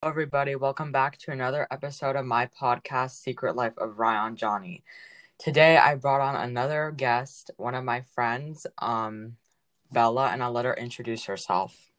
Hello, everybody. Welcome back to another episode of my podcast, Secret Life of Riyon Jani. Today, I brought on another guest, one of my friends, um, Bella, and I'll let her introduce herself.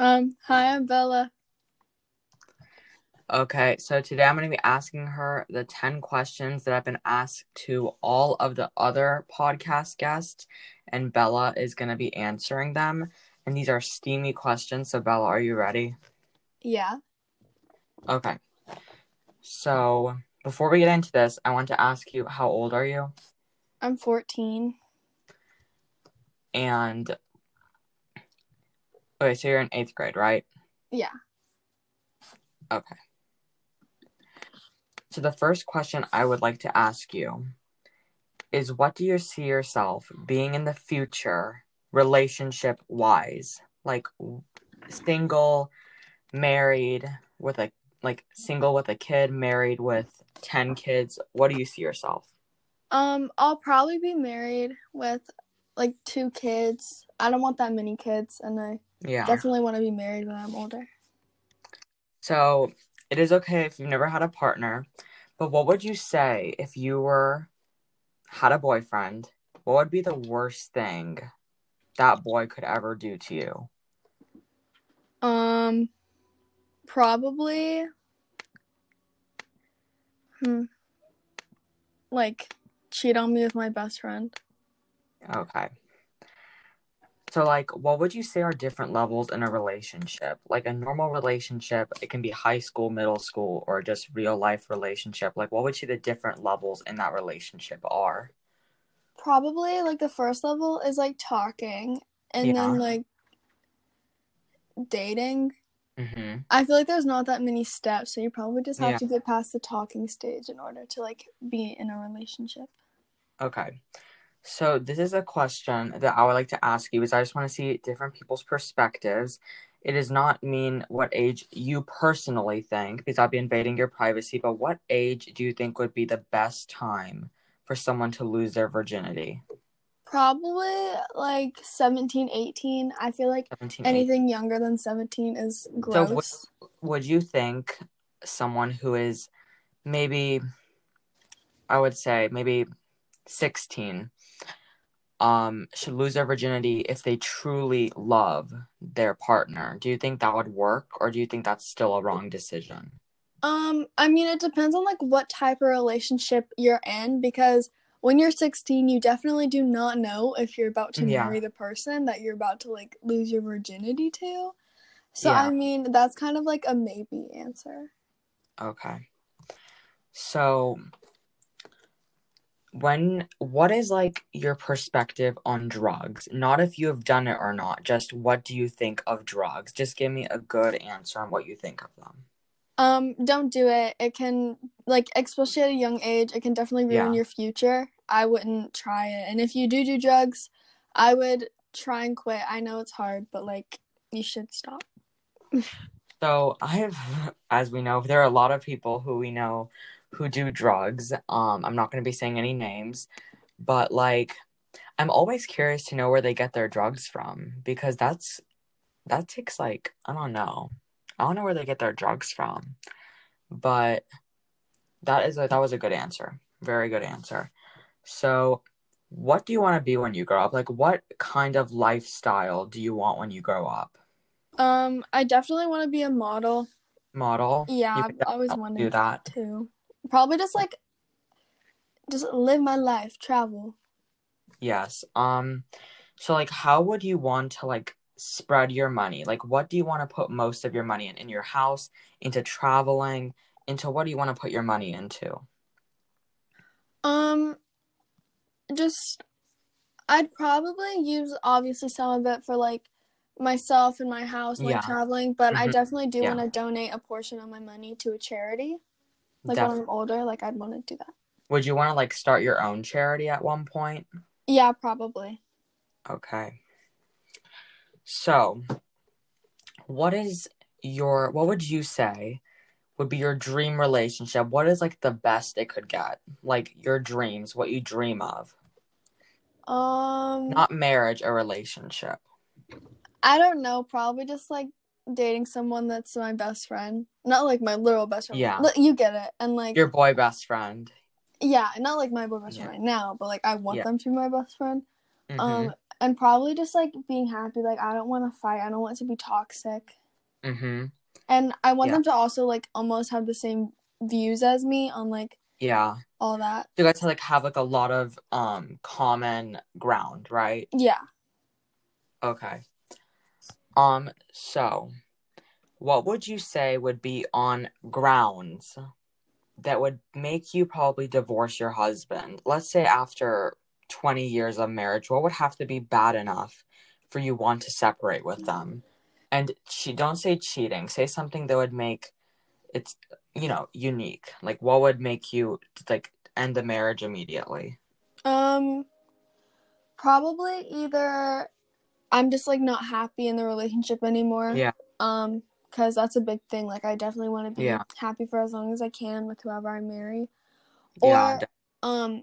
Um, hi, I'm Bella. Okay, so today I'm going to be asking her the 10 questions that I've been asked to all of the other podcast guests, and Bella is going to be answering them. And these are steamy questions. So, Bella, are you ready? Yeah. Okay. So, before we get into this, I want to ask you how old are you? I'm 14. And okay, so you're in eighth grade, right? Yeah. Okay. So the first question I would like to ask you is what do you see yourself being in the future relationship wise? Like single, married with a like single with a kid, married with 10 kids. What do you see yourself? Um, I'll probably be married with like two kids. I don't want that many kids, and I Yeah. definitely want to be married when I'm older. So it is okay if you've never had a partner, but what would you say if you were had a boyfriend? What would be the worst thing that boy could ever do to you? Um, probably. Hmm. Like cheat on me with my best friend. Okay. So like what would you say are different levels in a relationship? Like a normal relationship, it can be high school, middle school, or just real life relationship. Like what would you say the different levels in that relationship are? Probably like the first level is like talking, and Yeah. then like dating. Mm-hmm. I feel like there's not that many steps, so you probably just have Yeah. to get past the talking stage in order to like be in a relationship. Okay. So this is a question that I would like to ask you is I just want to see different people's perspectives. It does not mean what age you personally think, because I'd be invading your privacy, but what age do you think would be the best time for someone to lose their virginity? Probably like 17, 18. I feel like 17, 18. anything younger than 17 is So gross. would, would you think someone who is maybe I would say maybe 16 um should lose their virginity if they truly love their partner. Do you think that would work or do you think that's still a wrong decision? Um, I mean, it depends on like what type of relationship you're in because when you're 16, you definitely do not know if you're about to Yeah. marry the person that you're about to like lose your virginity to. So, Yeah. I mean, that's kind of like a maybe answer. Okay. So when what is like your perspective on drugs? Not if you have done it or not, just what do you think of drugs? Just give me a good answer on what you think of them. Um, don't do it. It can like especially at a young age, it can definitely ruin Yeah. your future. I wouldn't try it. And if you do do drugs, I would try and quit. I know it's hard, but like you should stop. So I've, as we know, there are a lot of people who we know who do drugs. Um, I'm not going to be saying any names, but like, I'm always curious to know where they get their drugs from because that's that takes like I don't know, I don't know where they get their drugs from, but that is a that was a good answer, very good answer. So, what do you want to be when you grow up? Like, what kind of lifestyle do you want when you grow up? Um, I definitely want to be a model. Model? Yeah, I've always wanted do that. too. Probably just like just live my life, travel. Yes. Um, so like how would you want to like spread your money? Like what do you want to put most of your money in? In your house, into traveling, into what do you want to put your money into? Um, just I'd probably use obviously some of it for like myself and my house, like Yeah. traveling, but I Mhm. definitely do Yeah. want to donate a portion of my money to a charity. Like when I'm older, like I'd want to do that. would you want to like start your own charity at one point? Yeah, probably. Okay. So, what is your what would you say would be your dream relationship? What is like the best it could get? Like your dreams, what you dream of. Um, Not marriage, a relationship. I don't know. Probably just like dating someone that's my best friend. Not like my literal best friend. Yeah. You get it. And like Your boy best friend. yeah, not like my boy best Yeah. friend right now, but like I want Yeah. them to be my best friend. Mhm. Um and probably just like being happy. Like I don't want to fight. I don't want to be toxic. Mhm. And I want Yeah. them to also like almost have the same views as me on like Yeah. all that. You guys have like have like a lot of um common ground, right? Yeah. Okay. Um, so what would you say would be on grounds that would make you probably divorce your husband? Let's say after 20 years of marriage, what would have to be bad enough for you want to separate with them? And she don't say cheating, say something that would make it's you know, unique. Like what would make you like end the marriage immediately? Um probably either I'm just like not happy in the relationship anymore. Yeah. Um cuz that's a big thing. Like I definitely want to be Yeah. happy for as long as I can with whoever I marry. Yeah, um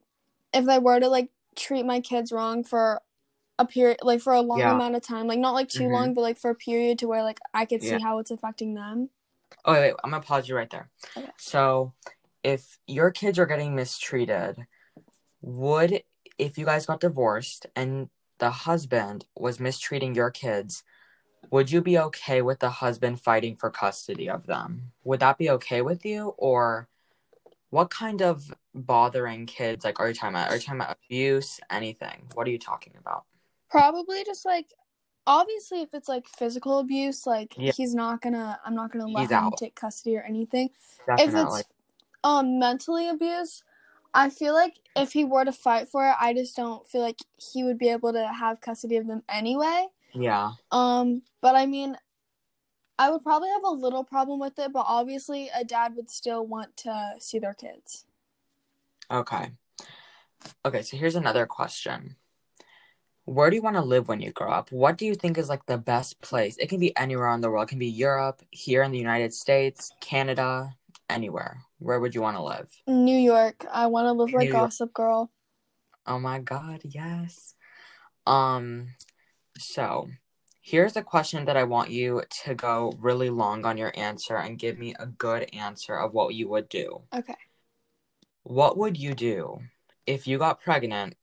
if I were to like treat my kids wrong for a period like for a long Yeah. amount of time, like not like too Mhm. long, but like for a period to where like I could Yeah. see how it's affecting them. Oh wait, wait, I'm gonna pause you right there. Okay. So, if your kids are getting mistreated, would if you guys got divorced and the husband was mistreating your kids, would you be okay with the husband fighting for custody of them? Would that be okay with you, or what kind of bothering kids like are you talking about? Are you talking about abuse? Anything? What are you talking about? Probably just like obviously if it's like physical abuse, like Yeah. he's not gonna I'm not gonna let He's him out. take custody or anything. Definitely. If it's um mentally abuse, I feel like if he were to fight for it, I just don't feel like he would be able to have custody of them anyway. yeah. Um, but I mean, I would probably have a little problem with it, but obviously a dad would still want to see their kids. Okay. Okay, so here's another question. Where do you want to live when you grow up? What do you think is like the best place? It can be anywhere in the world. It can be Europe, here in the United States, Canada, anywhere. Where would you want to live? New York, I want to live like New York. Gossip Girl. Oh my god, yes. Um so here's a question that I want you to go really long on your answer and give me a good answer of what you would do. Okay. What would you do if you got pregnant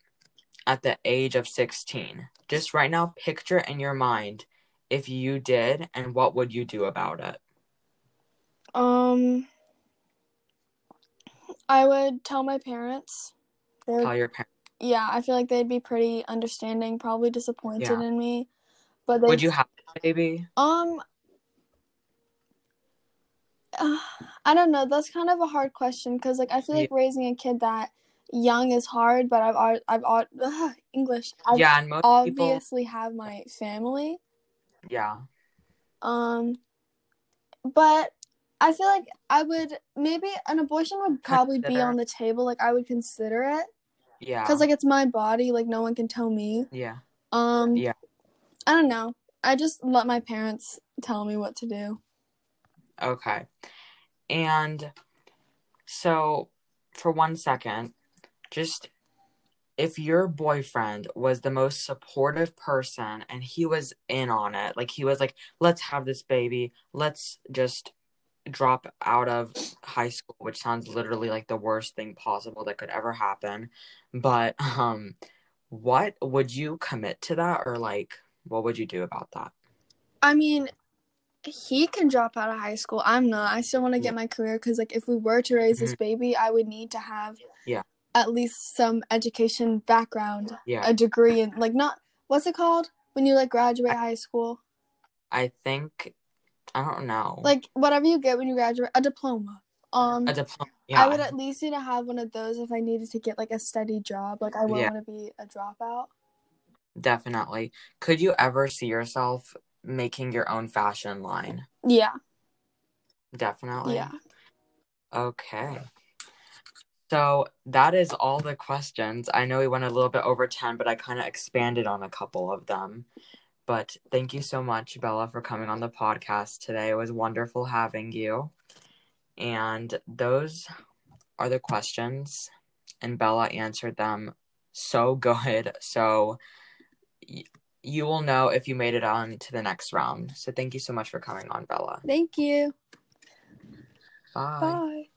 at the age of 16? Just right now, picture in your mind if you did and what would you do about it? Um, I would tell my parents. Tell your parents. yeah, I feel like they'd be pretty understanding, probably disappointed Yeah. in me. But they Would you have a baby? um I don't know. That's kind of a hard question because like I feel like raising a kid that young is hard, but I've I've al- ugh, English. I've yeah, and most people. obviously have my family. Yeah. Um, but I feel like I would maybe an abortion would probably be on the table. Like I would consider it Yeah. because like it's my body. Like no one can tell me. yeah. Um, Yeah. I don't know. I just let my parents tell me what to do. Okay. And so, for one second, just if your boyfriend was the most supportive person and he was in on it, like he was like, let's have this baby, let's just drop out of high school, which sounds literally like the worst thing possible that could ever happen. But, um, what would you commit to that or like, what would you do about that? I mean, he can drop out of high school. I'm not. I still want to get my career because, like, if we were to raise this baby, I would need to have Yeah. at least some education background, Yeah. a degree, and like not what's it called when you like graduate high school, I think, I don't know. like whatever you get when you graduate, a diploma. Um, a diploma. Yeah. I would at least need to have one of those if I needed to get like a steady job. Like, I wouldn't Yeah. want to be a dropout. Definitely. Could you ever see yourself making your own fashion line? Yeah, Definitely. yeah. Okay. So that is all the questions. I know we went a little bit over 10, but I kind of expanded on a couple of them. But thank you so much, Bella, for coming on the podcast today. It was wonderful having you. And those are the questions, and Bella answered them so good. So you will know if you made it on to the next round. So thank you so much for coming on, Bella. Thank you. Bye. Bye.